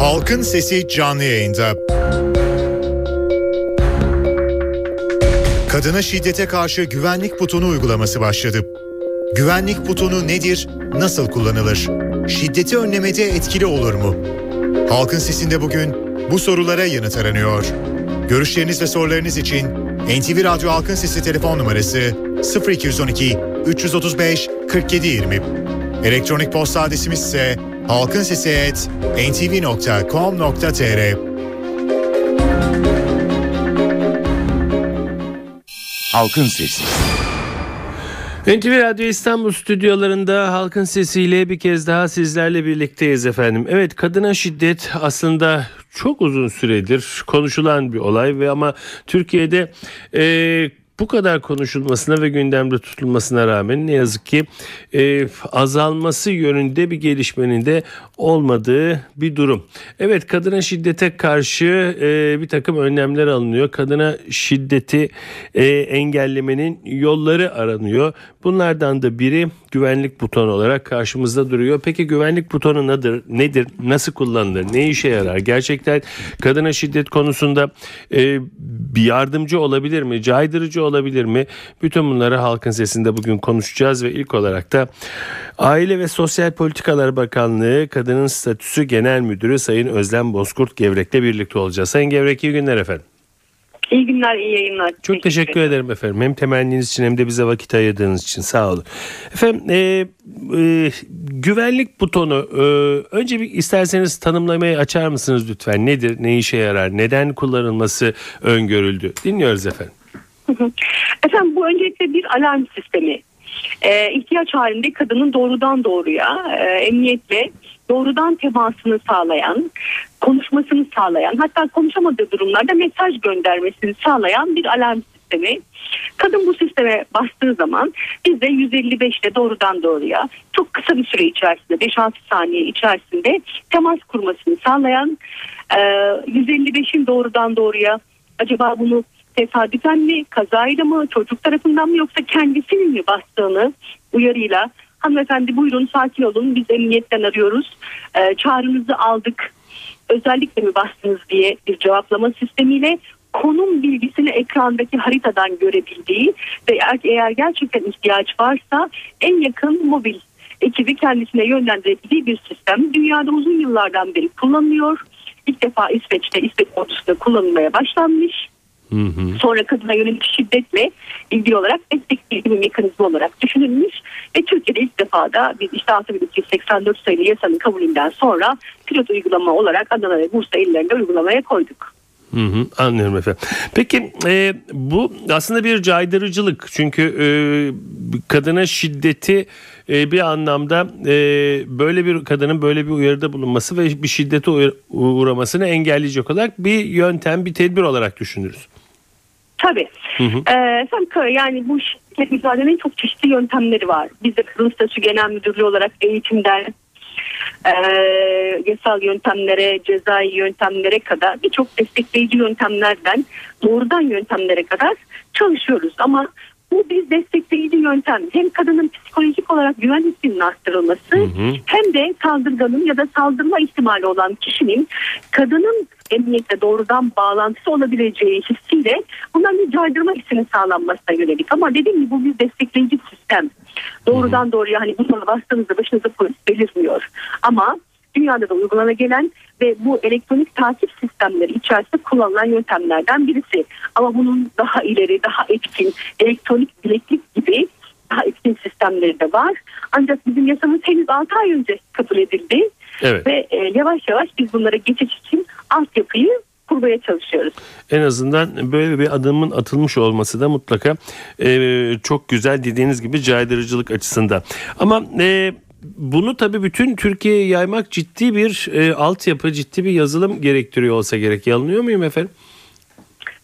Halkın Sesi canlı yayında. Kadına şiddete karşı güvenlik butonu uygulaması başladı. Güvenlik butonu nedir, nasıl kullanılır? Şiddeti önlemede etkili olur mu? Halkın Sesi'nde bugün bu sorulara yanıt aranıyor. Görüşleriniz ve sorularınız için NTV Radyo Halkın Sesi telefon numarası 0212 335 4720. Elektronik posta adresimiz ise halkinsesi@ntv.com.tr. Halkın Sesi. NTV Radyo İstanbul stüdyolarında halkın sesiyle bir kez daha sizlerle birlikteyiz efendim. Evet kadına şiddet aslında çok uzun süredir konuşulan bir olay ve ama Türkiye'de e, bu kadar konuşulmasına ve gündemde tutulmasına rağmen ne yazık ki e, azalması yönünde bir gelişmenin de olmadığı bir durum. Evet kadına şiddete karşı e, bir takım önlemler alınıyor. Kadına şiddeti e, engellemenin yolları aranıyor. Bunlardan da biri güvenlik butonu olarak karşımızda duruyor. Peki güvenlik butonu nedir? Nedir? Nasıl kullanılır? Ne işe yarar? Gerçekten kadına şiddet konusunda e, bir yardımcı olabilir mi? Caydırıcı olabilir mi? Bütün bunları halkın sesinde bugün konuşacağız ve ilk olarak da Aile ve Sosyal Politikalar Bakanlığı Kadının Statüsü Genel Müdürü Sayın Özlem Bozkurt Gevrek'le birlikte olacağız. Sayın Gevrek iyi günler efendim. İyi günler, iyi yayınlar. Çok teşekkür ederim efendim. Hem temenniniz için hem de bize vakit ayırdığınız için sağ olun. Efendim e, e, güvenlik butonu e, önce bir isterseniz tanımlamayı açar mısınız lütfen? Nedir, ne işe yarar, neden kullanılması öngörüldü? Dinliyoruz efendim. Efendim bu öncelikle bir alarm sistemi. Ee, ihtiyaç halinde kadının doğrudan doğruya e, emniyetle doğrudan temasını sağlayan, konuşmasını sağlayan, hatta konuşamadığı durumlarda mesaj göndermesini sağlayan bir alarm sistemi. Kadın bu sisteme bastığı zaman biz de 155'te doğrudan doğruya çok kısa bir süre içerisinde 5-6 saniye içerisinde temas kurmasını sağlayan 155'in doğrudan doğruya acaba bunu tesadüfen mi, kazayla mı, çocuk tarafından mı yoksa kendisinin mi bastığını uyarıyla hanımefendi buyurun sakin olun biz emniyetten arıyoruz e, çağrınızı aldık özellikle mi bastınız diye bir cevaplama sistemiyle konum bilgisini ekrandaki haritadan görebildiği ve eğer gerçekten ihtiyaç varsa en yakın mobil ekibi kendisine yönlendirebildiği bir sistem. Dünyada uzun yıllardan beri kullanılıyor. İlk defa İsveç'te, İsveç ordusunda kullanılmaya başlanmış. Hı. Sonra kadına yönelik şiddetle ilgili olarak destekleyici bir mekanizma olarak düşünülmüş ve Türkiye'de ilk defa da biz işte 6284 sayılı yasanın kabulünden sonra pilot uygulama olarak Adana ve Bursa illerinde uygulamaya koyduk. Hı hı, anlıyorum efendim. Peki e, bu aslında bir caydırıcılık çünkü e, kadına şiddeti e, bir anlamda e, böyle bir kadının böyle bir uyarıda bulunması ve bir şiddete uğramasını engelleyecek olarak bir yöntem, bir tedbir olarak düşünürüz. Tabii. Hı hı. Ee, yani bu şiddet mücadelenin çok çeşitli yöntemleri var. Biz de Kadın Statüsü Genel Müdürlüğü olarak eğitimden e, yasal yöntemlere, cezai yöntemlere kadar birçok destekleyici yöntemlerden doğrudan yöntemlere kadar çalışıyoruz. Ama bu bir destekleyici yöntem. Hem kadının psikolojik olarak güven hissinin arttırılması hı hı. hem de saldırganın ya da saldırma ihtimali olan kişinin kadının emniyetle doğrudan bağlantısı olabileceği hissiyle bundan bir caydırma hissinin sağlanmasına yönelik. Ama dediğim gibi bu bir destekleyici sistem. Doğrudan doğruya hani butona bastığınızda başınıza polis belirmiyor. Ama dünyada da uygulana gelen ve bu elektronik takip sistemleri içerisinde kullanılan yöntemlerden birisi. Ama bunun daha ileri, daha etkin elektronik bileklik gibi daha etkin sistemleri de var. Ancak bizim yasamız henüz 6 ay önce kabul edildi. Evet. Ve e, yavaş yavaş biz bunlara geçiş için altyapıyı kurmaya çalışıyoruz. En azından böyle bir adımın atılmış olması da mutlaka e, çok güzel dediğiniz gibi caydırıcılık açısından. Ama e, bunu tabii bütün Türkiye'ye yaymak ciddi bir e, altyapı, ciddi bir yazılım gerektiriyor olsa gerek. Yanılıyor muyum efendim?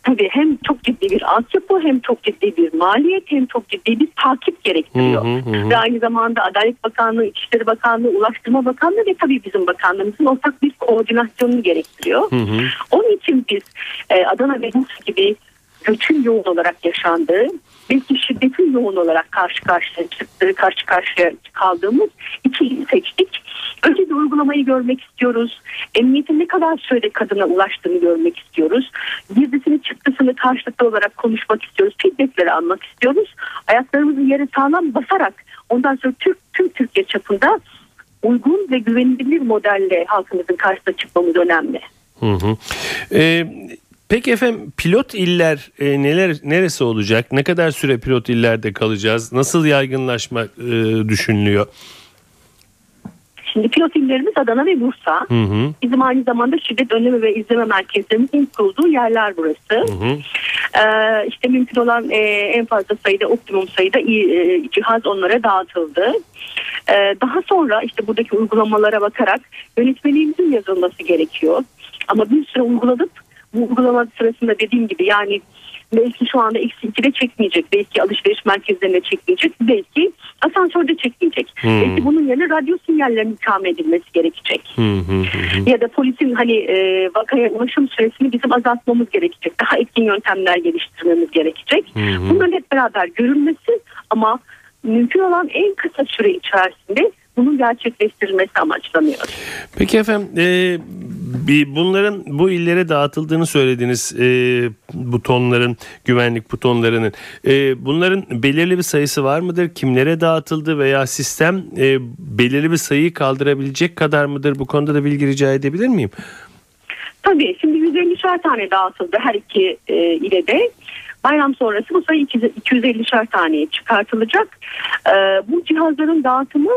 Tabii hem çok ciddi bir altyapı hem çok ciddi bir maliyet hem çok ciddi bir takip gerektiriyor. Hı hı hı. Ve aynı zamanda Adalet Bakanlığı, İçişleri Bakanlığı, Ulaştırma Bakanlığı ve tabii bizim bakanlığımızın ortak bir koordinasyonunu gerektiriyor. Hı hı. Onun için biz e, Adana ve Bursa gibi göçün yoğun olarak yaşandığı, belki şiddetin yoğun olarak karşı karşıya çıktığı, karşı karşıya kaldığımız iki ili seçtik. Önce bir uygulamayı görmek istiyoruz. Emniyetin ne kadar sürede kadına ulaştığını görmek istiyoruz. Girdisini çıktısını karşılıklı olarak konuşmak istiyoruz. Feedbackleri almak istiyoruz. Ayaklarımızı yere sağlam basarak ondan sonra Türk, tüm Türkiye çapında uygun ve güvenilir modelle halkımızın karşısına çıkmamız önemli. Hı hı. Ee, peki efendim pilot iller e, neler neresi olacak? Ne kadar süre pilot illerde kalacağız? Nasıl yaygınlaşma e, düşünülüyor? Şimdi pilot illerimiz Adana ve Bursa. Hı hı. Bizim aynı zamanda şiddet önleme ve izleme merkezlerimizin kurulduğu yerler burası. Hı hı. Ee, işte mümkün olan e, en fazla sayıda optimum sayıda e, cihaz onlara dağıtıldı. Ee, daha sonra işte buradaki uygulamalara bakarak yönetmeliğimizin yazılması gerekiyor. Ama bir süre uyguladık. Bu uygulama sırasında dediğim gibi yani belki şu anda eksi 2'de çekmeyecek. Belki alışveriş merkezlerine çekmeyecek. Belki asansörde çekmeyecek. Hmm. Belki bunun yerine radyo sinyallerinin ikame edilmesi gerekecek. Hı hı hı hı. Ya da polisin hani e, vakaya ulaşım süresini bizim azaltmamız gerekecek. Daha etkin yöntemler geliştirmemiz gerekecek. Hı hı. Bunların hep beraber görülmesi ama mümkün olan en kısa süre içerisinde bunun gerçekleştirilmesi amaçlanıyor. Peki efendim e, bunların bu illere dağıtıldığını söylediniz e, butonların güvenlik butonlarının E, bunların belirli bir sayısı var mıdır kimlere dağıtıldı veya sistem e, belirli bir sayıyı kaldırabilecek kadar mıdır bu konuda da bilgi rica edebilir miyim? Tabii şimdi 150'şer tane dağıtıldı her iki e, ile de. Bayram sonrası bu sayı 250'şer taneye çıkartılacak. E, bu cihazların dağıtımı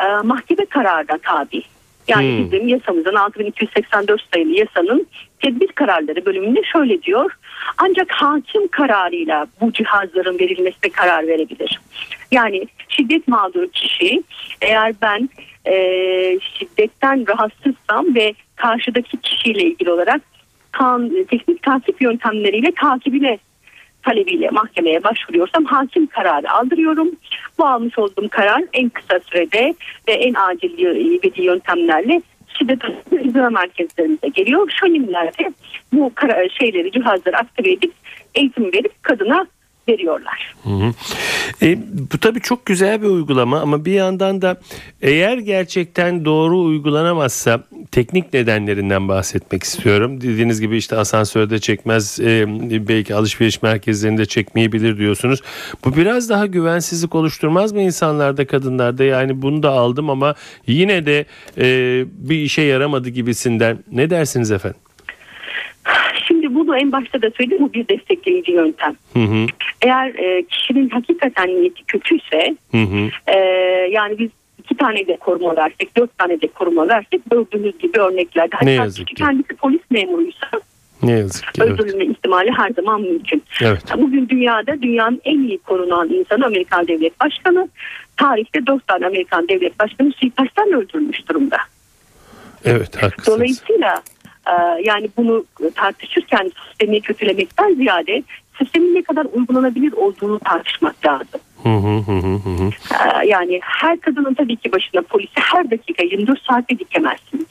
e, mahkeme kararına tabi. Yani Hmm. bizim yasamızın 6284 sayılı yasanın tedbir kararları bölümünde şöyle diyor. Ancak hakim kararıyla bu cihazların verilmesine karar verebilir. Yani şiddet mağduru kişi eğer ben e, şiddetten rahatsızsam ve karşıdaki kişiyle ilgili olarak kan, teknik takip yöntemleriyle takibine talebiyle mahkemeye başvuruyorsam hakim kararı aldırıyorum. Bu almış olduğum karar en kısa sürede ve en acil ivedi yöntemlerle şiddet izleme merkezlerimize geliyor. Şönimlerde bu kara- şeyleri, cihazları aktive edip eğitim verip kadına veriyorlar. Hı hı. E, bu tabii çok güzel bir uygulama ama bir yandan da eğer gerçekten doğru uygulanamazsa teknik nedenlerinden bahsetmek istiyorum. Dediğiniz gibi işte asansörde çekmez e, belki alışveriş merkezlerinde çekmeyebilir diyorsunuz. Bu biraz daha güvensizlik oluşturmaz mı insanlarda kadınlarda yani bunu da aldım ama yine de e, bir işe yaramadı gibisinden ne dersiniz efendim? Bunu en başta da söyledim bu bir destekleyici yöntem. Hı hı, Eğer e, kişinin hakikaten niyeti kötüyse hı hı. Ee, yani biz iki tane de koruma versek, dört tane de koruma versek gördüğünüz gibi örneklerde. Ne Hatta yazık ki. kendisi polis memuruysa Ne yazık ki. Evet. öldürülme ihtimali her zaman mümkün. evet. Bugün dünyada dünyanın en iyi korunan insanı Amerikan Devlet Başkanı. Tarihte dört tane Amerikan Devlet Başkanı suikastten öldürülmüş durumda. Evet haklısınız. Dolayısıyla e, yani bunu tartışırken sistemi kötülemekten ziyade sistemin ne kadar uygulanabilir olduğunu tartışmak lazım. Hı hı hı. Ee, yani her kadının tabii ki başına polisi her dakika 24 saatte dikemezsiniz.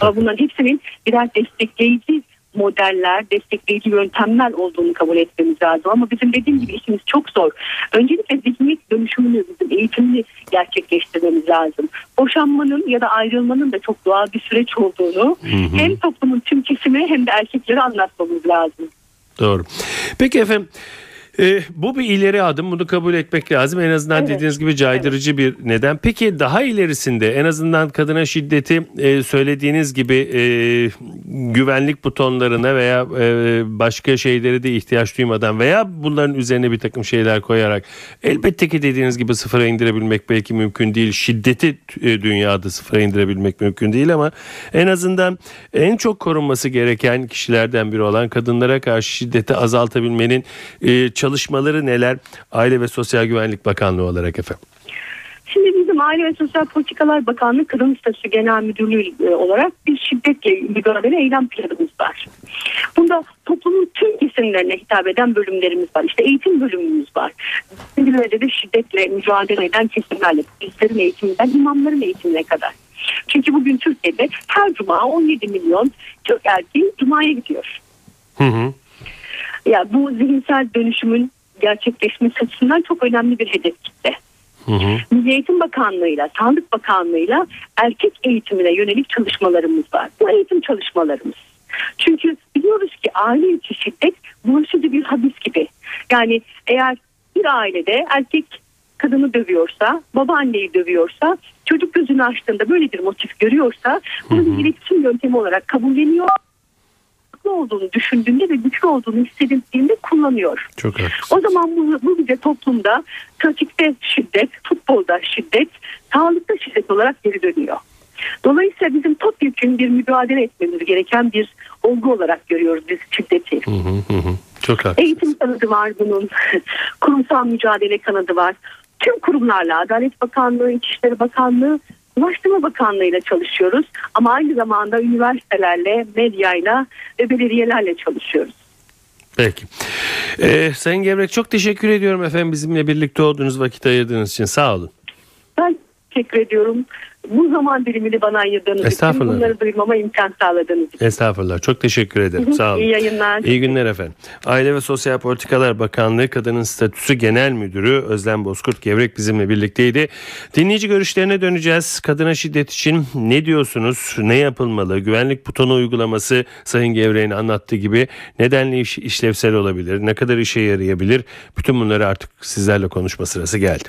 Ama bunların hepsinin birer destekleyici modeller, destekleyici yöntemler olduğunu kabul etmemiz lazım. Ama bizim dediğim gibi işimiz çok zor. Öncelikle zihniyet dönüşümünü, bizim eğitimini gerçekleştirmemiz lazım. Boşanmanın ya da ayrılmanın da çok doğal bir süreç olduğunu hı. hem toplumun tüm kesimi hem de erkeklere anlatmamız lazım. Doğru. Peki efendim e, bu bir ileri adım bunu kabul etmek lazım. En azından Evet. dediğiniz gibi caydırıcı bir neden. Peki daha ilerisinde en azından kadına şiddeti e, söylediğiniz gibi e, güvenlik butonlarına veya e, başka şeylere de ihtiyaç duymadan veya bunların üzerine bir takım şeyler koyarak elbette ki dediğiniz gibi sıfıra indirebilmek belki mümkün değil. Şiddeti e, dünyada sıfıra indirebilmek mümkün değil ama en azından en çok korunması gereken kişilerden biri olan kadınlara karşı şiddeti azaltabilmenin e, çalışmaları neler? Aile ve Sosyal Güvenlik Bakanlığı olarak efendim. Şimdi bizim Aile ve Sosyal Politikalar Bakanlığı Kadın Statüsü Genel Müdürlüğü e, olarak bir şiddetle mücadele eylem planımız var. Bunda toplumun tüm kesimlerine hitap eden bölümlerimiz var. İşte eğitim bölümümüz var. Bölümlerde de şiddetle mücadele eden kesimlerle, polislerin eğitiminden imamların eğitimine kadar. Çünkü bugün Türkiye'de her cuma 17 milyon Türk erkeği cumaya gidiyor. Hı hı. Ya bu zihinsel dönüşümün gerçekleşmesi açısından çok önemli bir hedef kitle. Hı hı. Milli Eğitim Bakanlığı'yla, Sağlık Bakanlığı'yla erkek eğitimine yönelik çalışmalarımız var. Bu eğitim çalışmalarımız. Çünkü biliyoruz ki aile içi şiddet bulaşıcı bir hadis gibi. Yani eğer bir ailede erkek kadını dövüyorsa, baba anneyi dövüyorsa, çocuk gözünü açtığında böyle bir motif görüyorsa bunu bir iletişim yöntemi olarak kabulleniyor haklı olduğunu düşündüğünde ve güçlü olduğunu hissedildiğinde kullanıyor. Çok haklısın. O zaman bu, bu bize toplumda trafikte şiddet, futbolda şiddet, sağlıkta şiddet olarak geri dönüyor. Dolayısıyla bizim topyekun bir mücadele etmemiz gereken bir olgu olarak görüyoruz biz şiddeti. Hı hı hı. Çok haklısın. Eğitim kanadı var bunun, kurumsal mücadele kanadı var. Tüm kurumlarla Adalet Bakanlığı, İçişleri Bakanlığı, Ulaştırma Bakanlığı ile çalışıyoruz. Ama aynı zamanda üniversitelerle, medyayla ve belediyelerle çalışıyoruz. Peki. Ee, Sayın Gevrek çok teşekkür ediyorum efendim bizimle birlikte olduğunuz vakit ayırdığınız için sağ olun. Ben teşekkür ediyorum. Bu zaman dilimini bana ayırdığınız için, bunları duymama imkan sağladığınız için. Estağfurullah çok teşekkür ederim sağ olun. İyi yayınlar. İyi günler efendim. Aile ve Sosyal Politikalar Bakanlığı Kadının Statüsü Genel Müdürü Özlem Bozkurt Gevrek bizimle birlikteydi. Dinleyici görüşlerine döneceğiz. Kadına şiddet için ne diyorsunuz? Ne yapılmalı? Güvenlik butonu uygulaması Sayın Gevrek'in anlattığı gibi nedenli iş, işlevsel olabilir? Ne kadar işe yarayabilir? Bütün bunları artık sizlerle konuşma sırası geldi.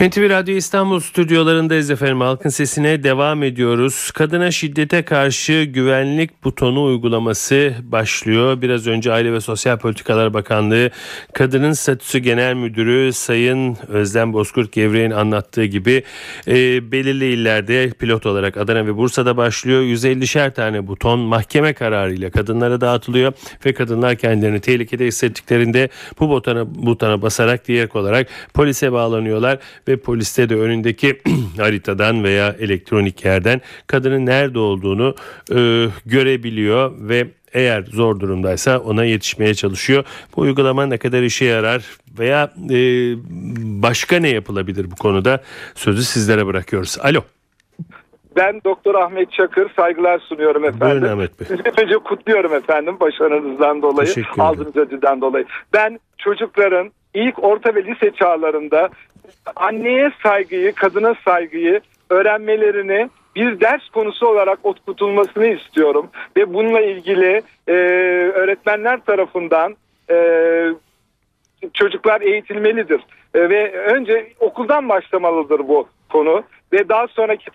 NTV Radyo İstanbul stüdyolarındayız efendim. Halkın sesine devam ediyoruz. Kadına şiddete karşı güvenlik butonu uygulaması başlıyor. Biraz önce Aile ve Sosyal Politikalar Bakanlığı Kadının Statüsü Genel Müdürü Sayın Özlem Bozkurt Gevrek'in anlattığı gibi e, belirli illerde pilot olarak Adana ve Bursa'da başlıyor. 150'şer tane buton mahkeme kararıyla kadınlara dağıtılıyor ve kadınlar kendilerini tehlikede hissettiklerinde bu butona, butona basarak direkt olarak polise bağlanıyorlar ve poliste de önündeki haritadan veya elektronik yerden kadının nerede olduğunu e, görebiliyor ve eğer zor durumdaysa ona yetişmeye çalışıyor. Bu uygulama ne kadar işe yarar veya e, başka ne yapılabilir bu konuda sözü sizlere bırakıyoruz. Alo. Ben Doktor Ahmet Çakır saygılar sunuyorum efendim. Buyurun Ahmet Bey. Sizi önce kutluyorum efendim başarınızdan dolayı, aldığınız ödülden dolayı. Ben çocukların ilk orta ve lise çağlarında anneye saygıyı, kadına saygıyı öğrenmelerini bir ders konusu olarak okutulmasını istiyorum. Ve bununla ilgili e, öğretmenler tarafından e, çocuklar eğitilmelidir. E, ve önce okuldan başlamalıdır bu konu. Ve daha sonraki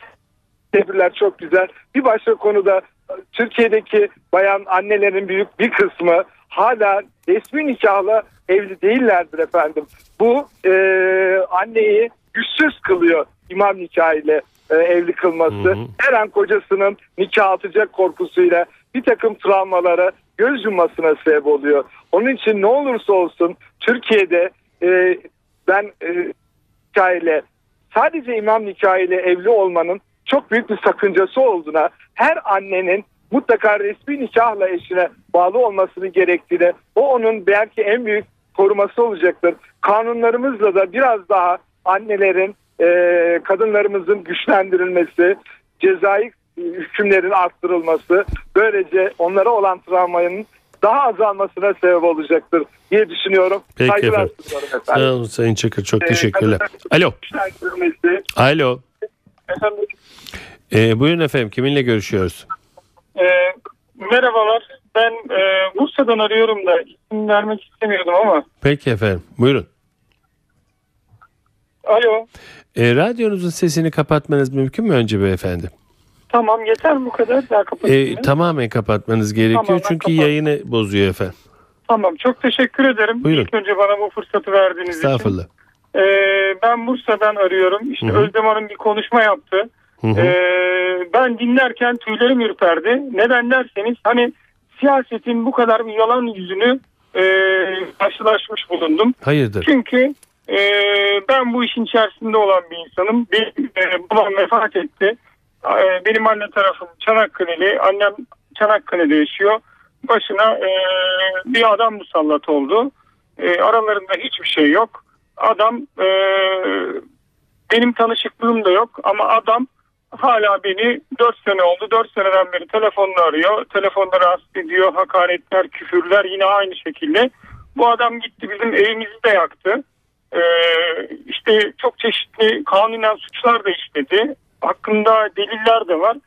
tedbirler çok güzel. Bir başka konuda Türkiye'deki bayan annelerin büyük bir kısmı hala resmi nikahla evli değillerdir efendim. Bu e, anneyi güçsüz kılıyor imam nikahıyla e, evli kılması. Hı hı. Her an kocasının nikah atacak korkusuyla bir takım travmalara göz yummasına sebep oluyor. Onun için ne olursa olsun Türkiye'de e, ben e, nikahıyla sadece imam nikahıyla evli olmanın çok büyük bir sakıncası olduğuna her annenin mutlaka resmi nikahla eşine bağlı olmasını gerektiğine o onun belki en büyük koruması olacaktır. Kanunlarımızla da biraz daha annelerin e, kadınlarımızın güçlendirilmesi, cezai hükümlerin arttırılması böylece onlara olan travmanın daha azalmasına sebep olacaktır diye düşünüyorum. Peki Saygılar efendim. sunuyorum Sağ efendim. olun Sayın Çakır çok Ee, teşekkürler. Alo. Alo. efendim, Ee, buyurun efendim kiminle görüşüyoruz? Ee, merhabalar. Ben e, Bursa'dan arıyorum da isim vermek istemiyordum ama. Peki efendim buyurun. Alo. E, radyonuzun sesini kapatmanız mümkün mü önce beyefendi? Tamam yeter bu kadar. Daha kapatayım. E, tamamen kapatmanız gerekiyor Tamam, ben çünkü kapattım. yayını bozuyor efendim. Tamam çok teşekkür ederim. Buyurun. İlk önce bana bu fırsatı verdiğiniz için. Estağfurullah. Ee, ben Bursa'dan arıyorum. İşte Hı hı. Özlem Hanım bir konuşma yaptı. Hı hı. Ee, ben dinlerken tüylerim ürperdi. Neden derseniz hani siyasetin bu kadar bir yalan yüzünü e, karşılaşmış bulundum. Hayırdır? Çünkü e, ben bu işin içerisinde olan bir insanım. Benim e, babam vefat etti. Ee, benim anne tarafım Çanakkale'li. Annem Çanakkale'de yaşıyor. Başına e, bir adam musallat oldu. E, aralarında hiçbir şey yok. Adam e, benim tanışıklığım da yok ama adam hala beni 4 sene oldu. 4 seneden beri telefonla arıyor. Telefonda rahatsız ediyor. Hakaretler, küfürler yine aynı şekilde. Bu adam gitti bizim evimizi de yaktı. Ee, işte çok çeşitli kanunen suçlar da işledi. Hakkında deliller de var.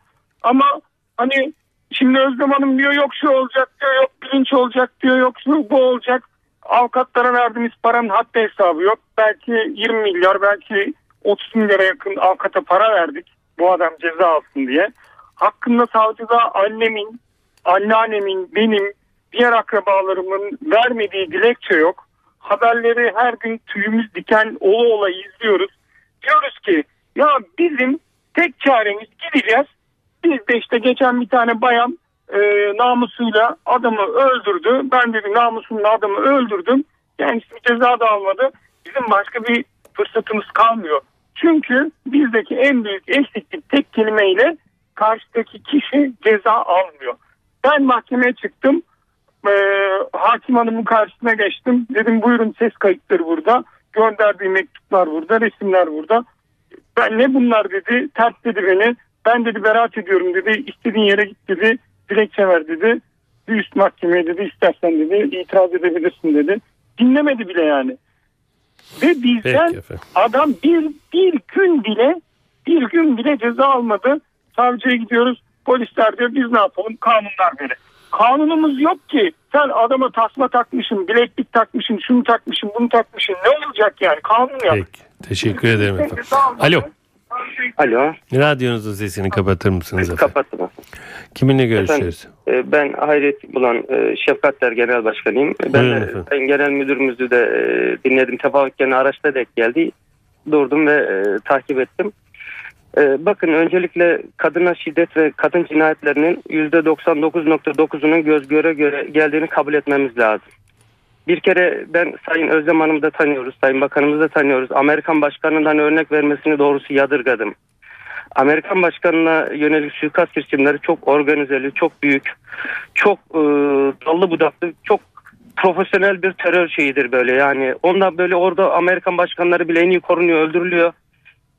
Ama hani şimdi Özlem Hanım diyor yok şu olacak diyor yok bilinç olacak diyor yok şu bu olacak. Avukatlara verdiğimiz paranın haddi hesabı yok. Belki 20 milyar belki 30 milyara yakın avukata para verdik. Bu adam ceza alsın diye. Hakkında savcıda annemin, anneannemin, benim, diğer akrabalarımın vermediği dilekçe yok. Haberleri her gün tüyümüz diken ola ola izliyoruz. Diyoruz ki ya bizim tek çaremiz gideceğiz. Biz de işte geçen bir tane bayan e, namusuyla adamı öldürdü. Ben dedi namusumla adamı öldürdüm. Kendisi bir ceza da almadı. Bizim başka bir fırsatımız kalmıyor. Çünkü bizdeki en büyük eksiklik tek kelimeyle karşıdaki kişi ceza almıyor. Ben mahkemeye çıktım. Ee, hakim hanımın karşısına geçtim. Dedim buyurun ses kayıtları burada. Gönderdiği mektuplar burada, resimler burada. Ben ne bunlar dedi. Ters dedi beni. Ben dedi beraat ediyorum dedi. İstediğin yere git dedi. Dilekçe ver dedi. Bir üst mahkemeye dedi istersen dedi itiraz edebilirsin dedi. Dinlemedi bile yani. Ve bizden adam bir gün bile bir gün bile ceza almadı. Savcıya gidiyoruz. Polisler diyor biz ne yapalım? Kanunlar böyle. Kanunumuz yok ki. Sen adama tasma takmışsın, bileklik takmışsın, şunu takmışsın, bunu takmışsın. Ne olacak yani? Kanun yok. Peki. Teşekkür ederim efendim. Alo. Alo, Radyonuzun sesini kapatır mısınız efendim? kapattım. Kiminle görüşüyoruz? Ee, Ben Hayret Bulan, e, Şefkatler Genel Başkanıyım. Ben efendim. Sayın Genel Müdürümüzü de e, dinledim. Tefavut gene araçta denk geldi. Durdum ve e, takip ettim. E, bakın öncelikle kadına şiddet ve kadın cinayetlerinin %99.9'unun göz göre göre geldiğini kabul etmemiz lazım. Bir kere ben Sayın Özlem Hanım'ı da tanıyoruz, Sayın Bakanımızı da tanıyoruz. Amerikan Başkanı'ndan örnek vermesini doğrusu yadırgadım. Amerikan Başkanı'na yönelik suikast girişimleri çok organizeli, çok büyük, çok e, dallı budaklı, çok profesyonel bir terör şeyidir böyle yani. Ondan böyle orada Amerikan başkanları bile en iyi korunuyor, öldürülüyor.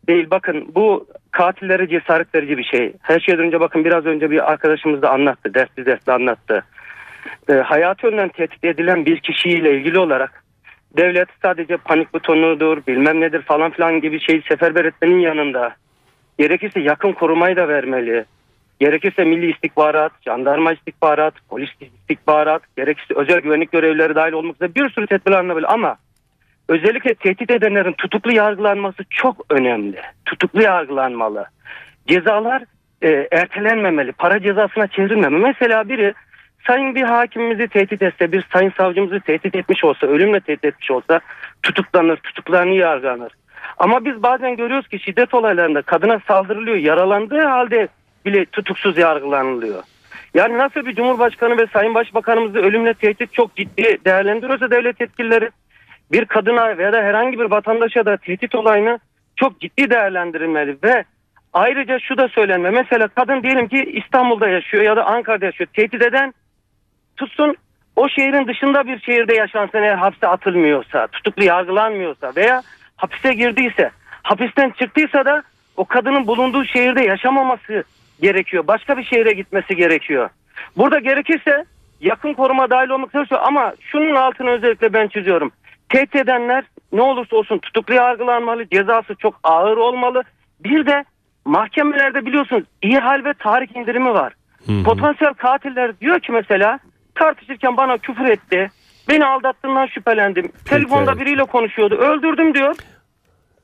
Değil bakın bu katillere cesaret verici bir şey. Her şeyden önce bakın biraz önce bir arkadaşımız da anlattı, dersli dersli anlattı. E, hayatı yönden tehdit edilen bir kişiyle ilgili olarak devlet sadece panik butonudur, bilmem nedir falan filan gibi şeyi seferber etmenin yanında gerekirse yakın korumayı da vermeli. Gerekirse milli istihbarat, jandarma istihbarat, polis istihbarat, gerekirse özel güvenlik görevlileri dahil olmak üzere bir sürü tedbir alınabilir ama özellikle tehdit edenlerin tutuklu yargılanması çok önemli. Tutuklu yargılanmalı. Cezalar e, ertelenmemeli, para cezasına çevrilmemeli. Mesela biri sayın bir hakimimizi tehdit etse, bir sayın savcımızı tehdit etmiş olsa, ölümle tehdit etmiş olsa tutuklanır, tutuklarını yargılanır. Ama biz bazen görüyoruz ki şiddet olaylarında kadına saldırılıyor, yaralandığı halde bile tutuksuz yargılanılıyor. Yani nasıl bir cumhurbaşkanı ve sayın başbakanımızı ölümle tehdit çok ciddi değerlendiriyorsa devlet yetkilileri bir kadına veya da herhangi bir vatandaşa da tehdit olayını çok ciddi değerlendirilmeli ve ayrıca şu da söylenme. Mesela kadın diyelim ki İstanbul'da yaşıyor ya da Ankara'da yaşıyor. Tehdit eden tutsun o şehrin dışında bir şehirde yaşansın eğer hapse atılmıyorsa, tutuklu yargılanmıyorsa veya hapise girdiyse, hapisten çıktıysa da o kadının bulunduğu şehirde yaşamaması gerekiyor. Başka bir şehre gitmesi gerekiyor. Burada gerekirse yakın koruma dahil olmak üzere ama şunun altını özellikle ben çiziyorum. Tehdit edenler ne olursa olsun tutuklu yargılanmalı, cezası çok ağır olmalı. Bir de mahkemelerde biliyorsunuz iyi hal ve tarih indirimi var. Potansiyel katiller diyor ki mesela tartışırken bana küfür etti. Beni aldattığından şüphelendim. Telefonda abi. biriyle konuşuyordu. Öldürdüm diyor.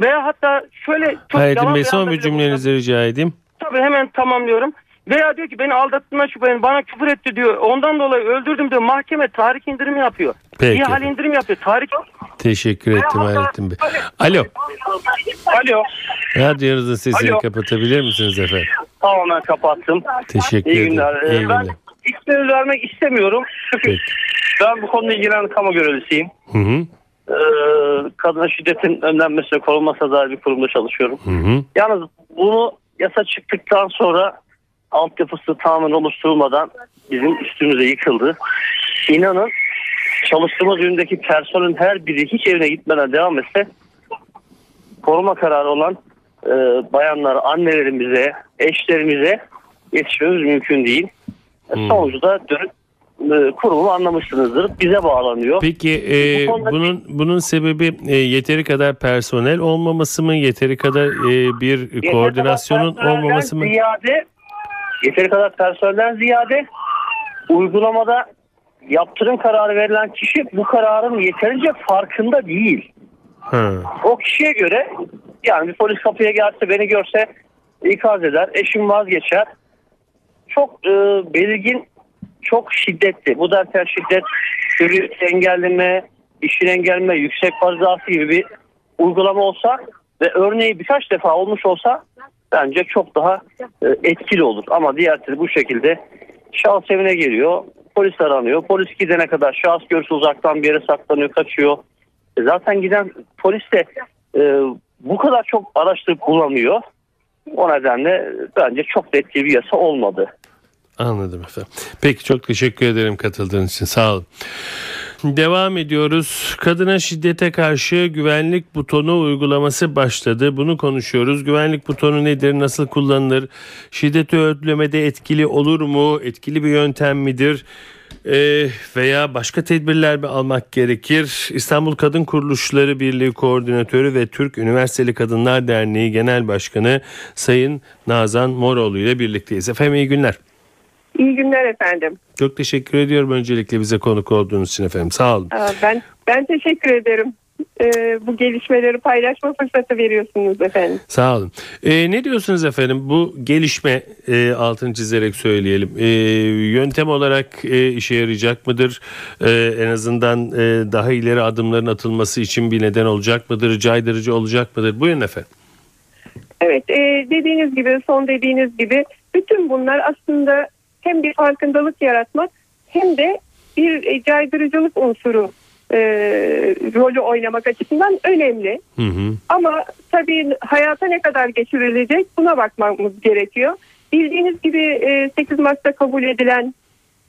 Veya hatta şöyle çok Hayrettin Bey son bir cümlenizi rica edeyim. Tabii hemen tamamlıyorum. Veya diyor ki beni aldattığından şüphelen bana küfür etti diyor. Ondan dolayı öldürdüm diyor. Mahkeme tarih indirimi yapıyor. Peki. İyi hal indirim yapıyor. Tarih Teşekkür ettim Hayrettin Bey. Alo. Alo. Radyonuzun sesini Alo. kapatabilir misiniz efendim? Tamamen kapattım. Teşekkür İyi ederim. günler. Ee, İyi ben günler. ismini vermek istemiyorum. Çünkü Peki. ben bu konuda ilgilenen kamu görevlisiyim. Hı hı. Ee, kadına şiddetin önlenmesine korunmasına dair bir kurumda çalışıyorum. Hı hı. Yalnız bunu yasa çıktıktan sonra altyapısı tamamen oluşturulmadan bizim üstümüze yıkıldı. İnanın çalıştığımız üründeki personelin her biri hiç evine gitmeden devam etse koruma kararı olan e, bayanlar, annelerimize, eşlerimize yetişmemiz mümkün değil. Hmm. Sonuçta dönüp e, kurumu anlamışsınızdır. Bize bağlanıyor. Peki e, Bu konuda- bunun bunun sebebi e, yeteri kadar personel olmaması mı? Yeteri kadar e, bir Yeteri koordinasyonun personelden olmaması mı? Ziyade, yeteri kadar personelden ziyade uygulamada yaptırım kararı verilen kişi bu kararın yeterince farkında değil. Ha. O kişiye göre yani bir polis kapıya gelse beni görse ikaz eder. Eşim vazgeçer. Çok e, belirgin çok şiddetli. Bu derken şiddet sürü engelleme, işin engelleme, yüksek fazlası gibi bir uygulama olsa ve örneği birkaç defa olmuş olsa bence çok daha e, etkili olur. Ama diğer türlü bu şekilde şahıs evine geliyor, polis aranıyor. Polis gidene kadar şahıs görüntüsü uzaktan bir yere saklanıyor, kaçıyor. E zaten giden polis de e, bu kadar çok araştırıp bulamıyor. O nedenle bence çok da etkili bir yasa olmadı. Anladım efendim. Peki çok teşekkür ederim katıldığınız için. Sağ olun. Devam ediyoruz. Kadına şiddete karşı güvenlik butonu uygulaması başladı. Bunu konuşuyoruz. Güvenlik butonu nedir? Nasıl kullanılır? Şiddeti önlemede etkili olur mu? Etkili bir yöntem midir? Ee, veya başka tedbirler mi almak gerekir? İstanbul Kadın Kuruluşları Birliği Koordinatörü ve Türk Üniversiteli Kadınlar Derneği Genel Başkanı Sayın Nazan Moroğlu ile birlikteyiz. Efendim iyi günler. İyi günler efendim. Çok teşekkür ediyorum öncelikle bize konuk olduğunuz için efendim. Sağ olun. Aa, Ben ben teşekkür ederim. Ee, bu gelişmeleri paylaşma fırsatı veriyorsunuz efendim. Sağ olun. Ee, ne diyorsunuz efendim? Bu gelişme e, altını çizerek söyleyelim. E, yöntem olarak e, işe yarayacak mıdır? E, en azından e, daha ileri adımların atılması için bir neden olacak mıdır? Caydırıcı olacak mıdır? Buyurun efendim. Evet e, dediğiniz gibi son dediğiniz gibi bütün bunlar aslında hem bir farkındalık yaratmak hem de bir e, caydırıcılık unsuru e, rolü oynamak açısından önemli. Hı hı. Ama tabii hayata ne kadar geçirilecek buna bakmamız gerekiyor. Bildiğiniz gibi e, 8 Mart'ta kabul edilen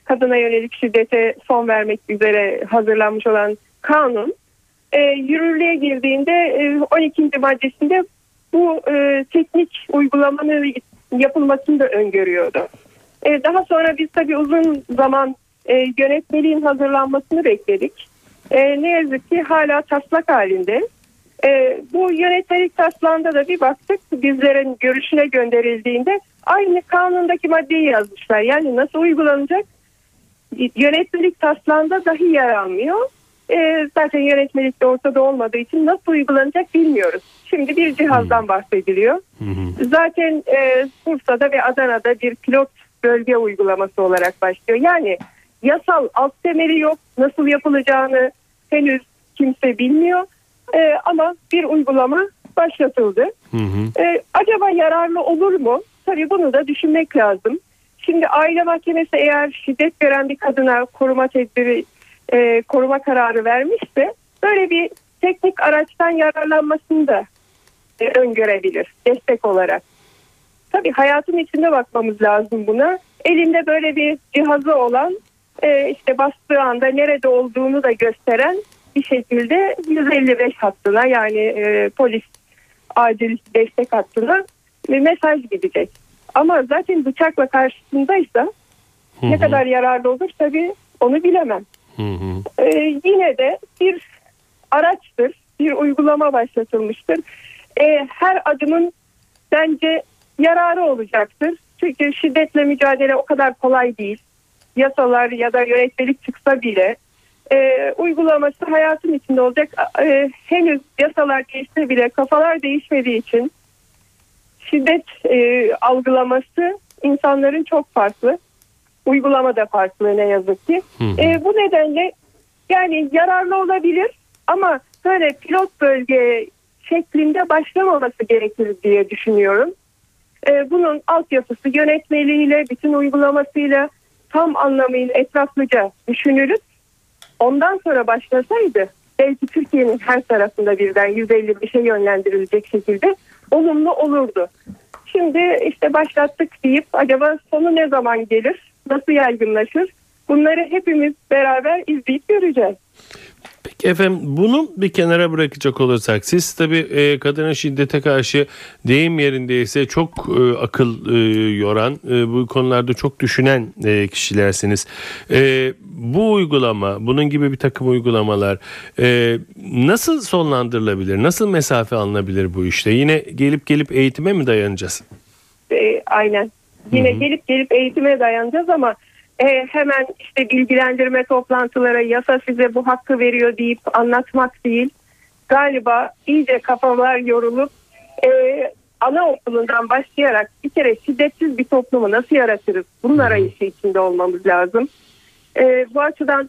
kadına yönelik şiddete son vermek üzere hazırlanmış olan kanun e, yürürlüğe girdiğinde e, 12. maddesinde bu e, teknik uygulamanın yapılmasını da öngörüyordu. E, daha sonra biz tabii uzun zaman e, yönetmeliğin hazırlanmasını bekledik. E, ne yazık ki hala taslak halinde. E, bu yönetmelik taslağında da bir baktık bizlerin görüşüne gönderildiğinde aynı kanundaki maddeyi yazmışlar. Yani nasıl uygulanacak? Yönetmelik taslağında dahi yer almıyor. E, zaten yönetmelik de ortada olmadığı için nasıl uygulanacak bilmiyoruz. Şimdi bir cihazdan bahsediliyor. Hı hı. Zaten e, Bursa'da ve Adana'da bir pilot bölge uygulaması olarak başlıyor. Yani yasal alt temeli yok. Nasıl yapılacağını henüz kimse bilmiyor. E, ama bir uygulama başlatıldı. Hı hı. E, acaba yararlı olur mu? Tabii bunu da düşünmek lazım. Şimdi aile mahkemesi eğer şiddet gören bir kadına koruma tedbiri, e, koruma kararı vermişse böyle bir teknik araçtan yararlanmasını da e, öngörebilir destek olarak. Tabii hayatın içinde bakmamız lazım buna. Elinde böyle bir cihazı olan e, işte bastığı anda nerede olduğunu da gösteren bir şekilde 155 hattına yani e, polis acil destek hattına bir mesaj gidecek. Ama zaten bıçakla karşısındaysa Hı ne hı. kadar yararlı olur tabii onu bilemem. Hı hı. Ee, yine de bir araçtır, bir uygulama başlatılmıştır. Ee, her adımın bence yararı olacaktır. Çünkü şiddetle mücadele o kadar kolay değil. Yasalar ya da yönetmelik çıksa bile e, uygulaması hayatın içinde olacak. E, henüz yasalar değişse bile kafalar değişmediği için şiddet e, algılaması insanların çok farklı. Uygulama da farklı ne yazık ki. Hı hı. E, bu nedenle yani yararlı olabilir ama böyle pilot bölge şeklinde başlamaması gerekir diye düşünüyorum. E, bunun altyapısı yönetmeliğiyle, bütün uygulamasıyla tam anlamıyla etraflıca düşünülüp ondan sonra başlasaydı belki Türkiye'nin her tarafında birden 155'e yönlendirilecek şekilde olumlu olurdu. şimdi işte başlattık deyip acaba sonu ne zaman gelir? Nasıl yaygınlaşır? Bunları hepimiz beraber izleyip göreceğiz. Peki efendim bunu bir kenara bırakacak olursak siz tabii e, kadına şiddete karşı deyim yerindeyse çok e, akıl e, yoran e, bu konularda çok düşünen e, kişilersiniz. E, bu uygulama bunun gibi bir takım uygulamalar e, nasıl sonlandırılabilir? Nasıl mesafe alınabilir bu işte? Yine gelip gelip eğitime mi dayanacağız? E, aynen. Yine Hı hı. gelip gelip eğitime dayanacağız ama e, hemen işte bilgilendirme toplantılara yasa size bu hakkı veriyor deyip anlatmak değil. Galiba iyice kafalar yorulup e, anaokulundan başlayarak bir kere şiddetsiz bir toplumu nasıl yaratırız? Bunun arayışı içinde olmamız lazım. E, bu açıdan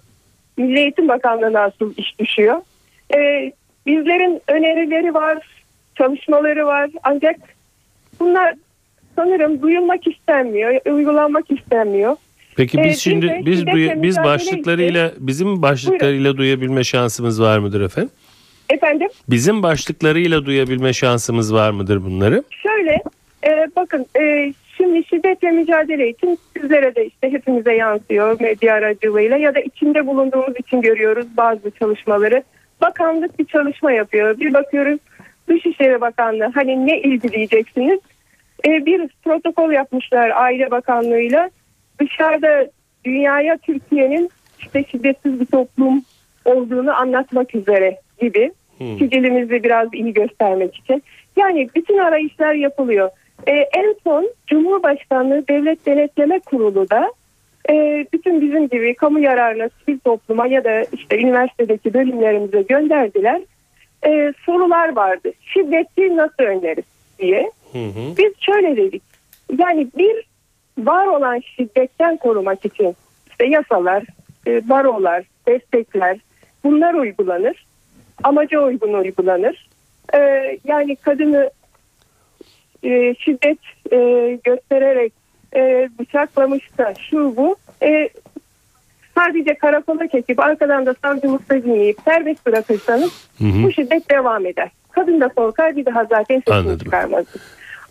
Milli Eğitim Bakanlığı'na asıl iş düşüyor. E, bizlerin önerileri var, çalışmaları var ancak bunlar sanırım duyulmak istenmiyor, uygulanmak istenmiyor. Peki Ee, biz biz şimdi de biz duya, biz başlıklarıyla bizim başlıklarıyla duyabilme şansımız var mıdır efendim? Efendim Bizim başlıklarıyla duyabilme şansımız var mıdır bunları? şöyle e, bakın e, şimdi şiddetle mücadele için sizlere de işte hepimize yansıyor medya aracılığıyla ya da içinde bulunduğumuz için görüyoruz bazı çalışmaları. Bakanlık bir çalışma yapıyor. Bir bakıyoruz Dışişleri Bakanlığı hani ne ilgileyeceksiniz? E, bir protokol yapmışlar Aile Bakanlığı'yla. Dışarıda dünyaya Türkiye'nin işte şiddetsiz bir toplum olduğunu anlatmak üzere gibi. Hmm. Sicilimizi biraz iyi göstermek için. Yani bütün arayışlar yapılıyor. E, en son Cumhurbaşkanlığı Devlet Denetleme Kurulu da e, bütün bizim gibi kamu yararına sivil topluma ya da işte üniversitedeki bölümlerimize gönderdiler. E, sorular vardı. Şiddeti nasıl önleriz diye. Hı hı. Biz şöyle dedik. Yani bir var olan şiddetten korumak için işte yasalar, e, barolar, destekler bunlar uygulanır. Amaca uygun uygulanır. E, yani kadını e, şiddet e, göstererek e, bıçaklamışsa şu bu e, sadece karakola çekip arkadan da savcılıkta dinleyip serbest bırakırsanız Hı hı. bu şiddet devam eder. Kadın da korkar bir daha zaten sesini Anladım. çıkarmaz.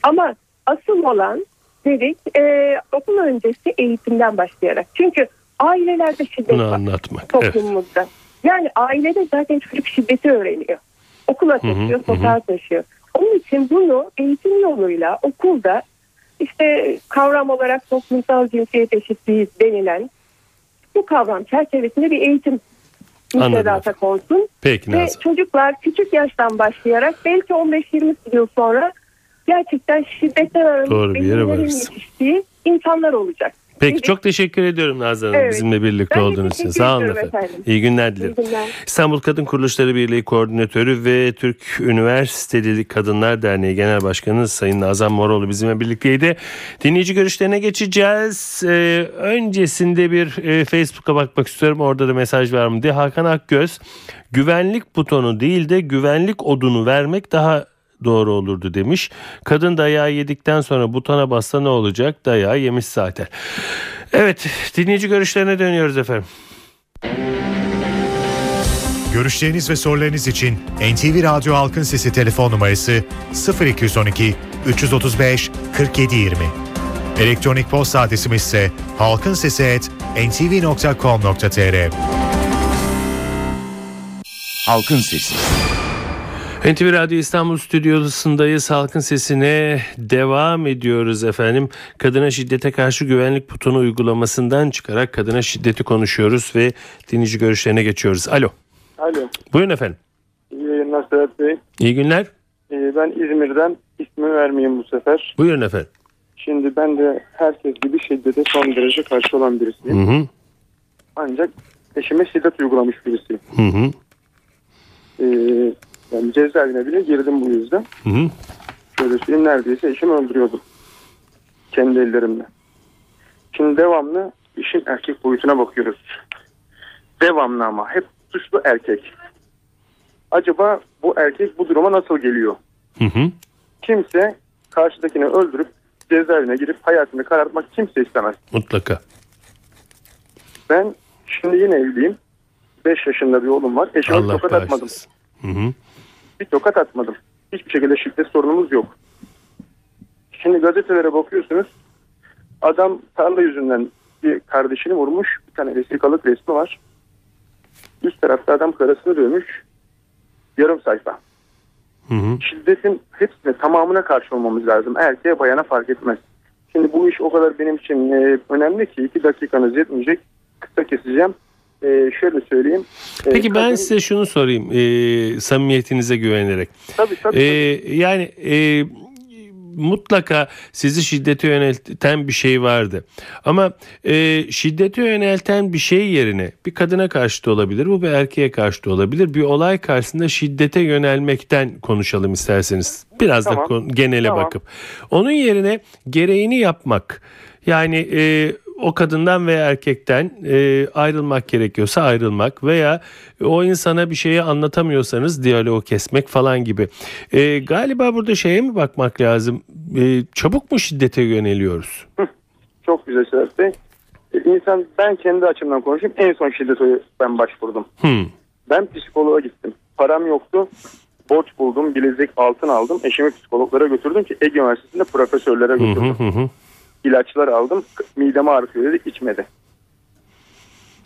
Ama asıl olan dedik e, okul öncesi eğitimden başlayarak. Çünkü ailelerde şiddet Bunu var anlatmak. Evet. toplumumuzda. Yani ailede zaten çocuk şiddeti öğreniyor. Okula taşıyor, sokağa taşıyor. Onun için bunu eğitim yoluyla okulda işte kavram olarak toplumsal cinsiyet eşitliği denilen bu kavram çerçevesinde bir eğitim müfredata konsun. Peki Ve Nazan. çocuklar küçük yaştan başlayarak belki 15-20 yıl sonra gerçekten şiddetten Doğru aranıp bir yere varırız. insanlar olacak. Peki çok teşekkür ediyorum Nazan Hanım Evet. bizimle birlikte Ben olduğunuz için. Sağ olun efendim. efendim. İyi günler dilerim. İyi günler. İstanbul Kadın Kuruluşları Birliği Koordinatörü ve Türk Üniversiteli Kadınlar Derneği Genel Başkanı Sayın Nazan Moroğlu bizimle birlikteydi. Dinleyici görüşlerine geçeceğiz. Ee, öncesinde bir e, Facebook'a bakmak istiyorum. Orada da mesaj var mı diye. Hakan Akgöz güvenlik butonu değil de güvenlik odunu vermek daha doğru olurdu demiş. Kadın dayağı yedikten sonra butona bassa ne olacak? Dayağı yemiş zaten. Evet dinleyici görüşlerine dönüyoruz efendim. Görüşleriniz ve sorularınız için NTV Radyo Halkın Sesi telefon numarası 0212 335 4720. Elektronik posta adresimiz ise halkinsesi@ntv.com.tr. Halkın Sesi. NTV Radyo İstanbul Stüdyosundayız. Halkın Sesi'ne devam ediyoruz efendim. Kadına şiddete karşı güvenlik butonu uygulamasından çıkarak kadına şiddeti konuşuyoruz ve dinleyici görüşlerine geçiyoruz. Alo. Alo. Buyurun efendim. İyi yayınlar Sedat Bey. İyi günler. Ee, ben İzmir'den ismi vermeyeyim bu sefer. Buyurun efendim. Şimdi ben de herkes gibi şiddete son derece karşı olan birisiyim. Hı hı. Ancak eşime şiddet uygulamış birisiyim. Hı hı. Ee, yani cezaevine bile girdim bu yüzden. Hı hı. Şöyle söyleyeyim neredeyse eşimi öldürüyordum. Kendi ellerimle. Şimdi devamlı işin erkek boyutuna bakıyoruz. Devamlı ama hep suçlu erkek. Acaba bu erkek bu duruma nasıl geliyor? Hı hı. Kimse karşıdakini öldürüp cezaevine girip hayatını karartmak kimse istemez. Mutlaka. Ben şimdi yine evliyim. 5 yaşında bir oğlum var. Eşime Allah tokat atmadım. bağışlasın. Hı hı. Bir tokat atmadım. Hiçbir şekilde şiddet sorunumuz yok. Şimdi gazetelere bakıyorsunuz. Adam tarla yüzünden bir kardeşini vurmuş. Bir tane vesikalık resmi var. Üst tarafta adam karısını dövmüş. Yarım sayfa. Hı hı. Şiddetin hepsine tamamına karşı olmamız lazım. Erkeğe bayana fark etmez. Şimdi bu iş o kadar benim için e, önemli ki iki dakikanız yetmeyecek. Kısa keseceğim. E, şöyle söyleyeyim. E, Peki ben kadın- size şunu sorayım e, samimiyetinize güvenerek. Tabii tabii. E, yani e, mutlaka sizi şiddete yönelten bir şey vardı. Ama e, şiddete yönelten bir şey yerine bir kadına karşı da olabilir, bu bir erkeğe karşı da olabilir. Bir olay karşısında şiddete yönelmekten konuşalım isterseniz. Biraz da Tamam. kon- genele Tamam. bakıp. Onun yerine gereğini yapmak. Yani e, o kadından veya erkekten e, ayrılmak gerekiyorsa ayrılmak veya o insana bir şeyi anlatamıyorsanız diyaloğu kesmek falan gibi. E, galiba burada şeye mi bakmak lazım? E, çabuk mu şiddete yöneliyoruz? Çok güzel Sedat Bey. E, İnsan ben kendi açımdan konuşayım. En son şiddete ben başvurdum. Hmm. Ben psikoloğa gittim. Param yoktu. Borç buldum. Bilezik altın aldım. Eşimi psikologlara götürdüm ki Ege Üniversitesi'nde profesörlere Hı hı götürdüm. hı hı. İlaçlar aldım. Midemi ağrıtıyor dedi. içmedi.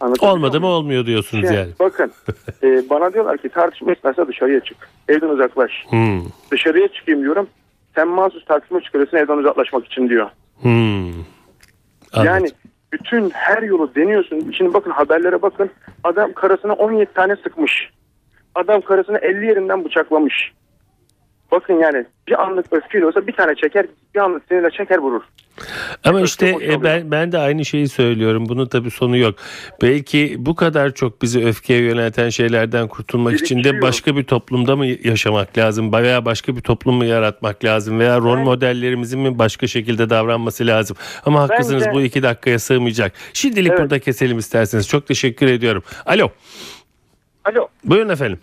Anlatabiliyor Olmadı mı olmuyor diyorsunuz Şey, yani. Bakın e, bana diyorlar ki tartışma esnasında dışarıya çık. Evden uzaklaş. Hmm. Dışarıya çıkayım diyorum. Sen mahsus tartışma çıkarıyorsun evden uzaklaşmak için diyor. Hmm. Anladım. Yani bütün her yolu deniyorsun. Şimdi bakın haberlere bakın. Adam karısına 17 tane sıkmış. Adam karısını 50 yerinden bıçaklamış. Bakın yani bir anlık öfkeyle olsa bir tane çeker, bir anlık sinirle çeker vurur. Ama işte e, ben ben de aynı şeyi söylüyorum. Bunun tabii sonu yok. Belki bu kadar çok bizi öfkeye yönelten şeylerden kurtulmak için de Biriktiriyor. başka bir toplumda mı yaşamak lazım veya başka bir toplum mu yaratmak lazım veya rol Ben- modellerimizin mi başka şekilde davranması lazım. Ama haklısınız Bence- bu iki dakikaya sığmayacak. Şimdilik Evet. burada keselim isterseniz. Çok teşekkür ediyorum. Alo. Alo. Buyurun efendim.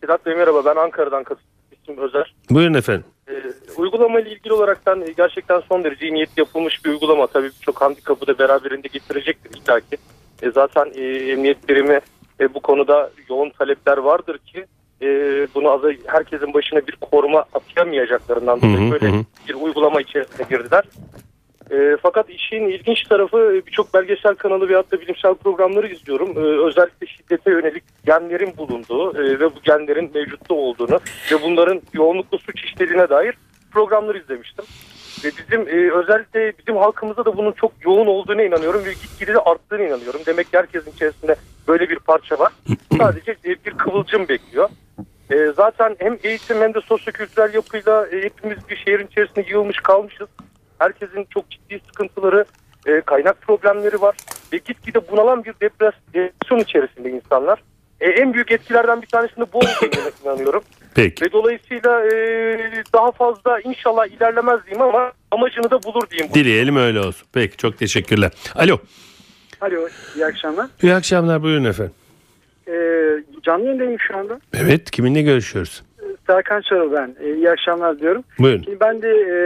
Sedat Bey merhaba. Ben Ankara'dan katılıyorum. İsmim Özer. Buyurun efendim. E, uygulama ile ilgili olaraktan e, gerçekten son derece iyi niyet yapılmış bir uygulama. Tabii birçok handikapı da beraberinde getirecektir illaki. E, zaten e, emniyet birimi e, bu konuda yoğun talepler vardır ki e, bunu az herkesin başına bir koruma atayamayacaklarından Hı hı, dolayı böyle hı hı. bir uygulama içerisine girdiler. E, fakat işin ilginç tarafı e, birçok belgesel kanalı veyahut da bilimsel programları izliyorum. E, özellikle şiddete yönelik genlerin bulunduğu e, ve bu genlerin mevcutta olduğunu ve bunların yoğunlukla suç işlediğine dair programları izlemiştim. Ve bizim e, özellikle bizim halkımızda da bunun çok yoğun olduğuna inanıyorum ve gitgide de arttığına inanıyorum. Demek ki herkesin içerisinde böyle bir parça var. Sadece e, bir kıvılcım bekliyor. E, zaten hem eğitim hem de sosyokültürel yapıyla e, hepimiz bir şehrin içerisinde yığılmış kalmışız. Herkesin çok ciddi sıkıntıları, e, kaynak problemleri var ve gitgide bunalan bir depres- depresyon içerisinde insanlar. E, en büyük etkilerden bir tanesinde bu olduğunu inanıyorum. Peki. Ve dolayısıyla e, daha fazla inşallah ilerlemez diyeyim ama amacını da bulur diyeyim. bu. Dileyelim öyle olsun. Peki çok teşekkürler. Alo. Alo, iyi akşamlar. İyi akşamlar buyurun efendim. Ee, canlı yayındayım şu anda. Evet kiminle görüşüyoruz? Serkan Çarıl ben. Ee, iyi akşamlar diyorum. Buyurun. Şimdi ben de e,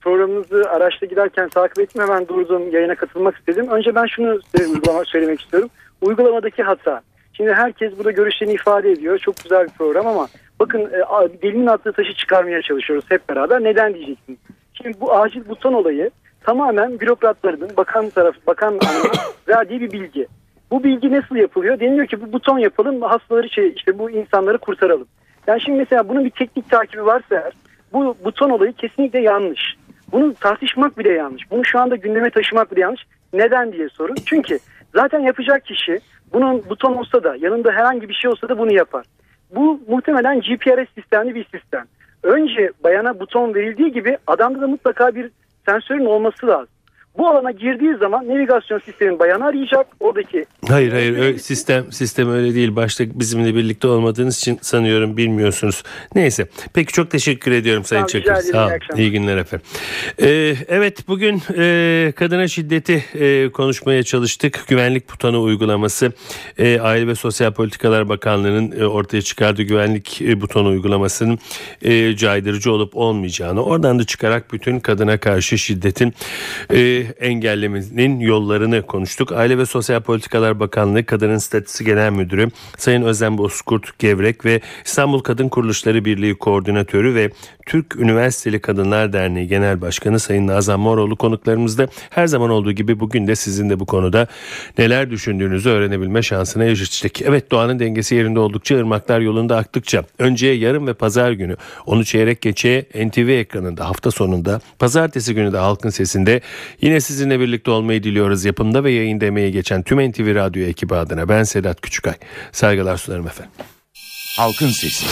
programınızı araçta giderken takip ettim. Hemen durdum, yayına katılmak istedim. Önce ben şunu uygulama söylemek istiyorum. Uygulamadaki hata. Şimdi herkes burada görüşlerini ifade ediyor. Çok güzel bir program ama bakın e, delinin attığı taşı çıkarmaya çalışıyoruz hep beraber. Neden diyeceksiniz? Şimdi bu acil buton olayı tamamen bürokratların, bakan tarafı, bakan verdiği bir bilgi. Bu bilgi nasıl yapılıyor? Deniliyor ki bu buton yapalım, hastaları şey, işte bu insanları kurtaralım. Yani şimdi mesela bunun bir teknik takibi varsa eğer, bu buton olayı kesinlikle yanlış. Bunu tartışmak bile yanlış. Bunu şu anda gündeme taşımak bile yanlış. Neden diye sorun. Çünkü zaten yapacak kişi bunun buton olsa da yanında herhangi bir şey olsa da bunu yapar. Bu muhtemelen GPRS sistemli bir sistem. Önce bayana buton verildiği gibi adamda da mutlaka bir sensörün olması lazım. Bu alana girdiği zaman navigasyon sistemi bayanı arayacak. Oradaki Hayır hayır öyle, sistem sistem öyle değil. Başta bizimle birlikte olmadığınız için sanıyorum bilmiyorsunuz. Neyse. Peki çok teşekkür ediyorum Sayın Tamam, Çakır. Sağ olun. İyi günler efendim. Ee, evet bugün e, kadına şiddeti e, konuşmaya çalıştık. Güvenlik butonu uygulaması e, Aile ve Sosyal Politikalar Bakanlığı'nın e, ortaya çıkardığı güvenlik e, butonu uygulamasının e, caydırıcı olup olmayacağını oradan da çıkarak bütün kadına karşı şiddetin e, engellemenin yollarını konuştuk. Aile ve Sosyal Politikalar Bakanlığı Kadının Statüsü Genel Müdürü Sayın Özlem Bozkurt Gevrek ve İstanbul Kadın Kuruluşları Birliği Koordinatörü ve Türk Üniversiteli Kadınlar Derneği Genel Başkanı Sayın Nazan Moroğlu konuklarımızda. Her zaman olduğu gibi bugün de sizin de bu konuda neler düşündüğünüzü öğrenebilme şansına eriştik. Evet doğanın dengesi yerinde oldukça ırmaklar yolunda aktıkça önce yarın ve pazar günü onu çeyrek geçe NTV ekranında hafta sonunda pazartesi günü de halkın sesinde yine sizinle birlikte olmayı diliyoruz. Yapımda ve yayın emeği geçen tüm NTV Radyo ekibi adına ben Sedat Küçükay. Saygılar sunarım efendim. Halkın Sesi.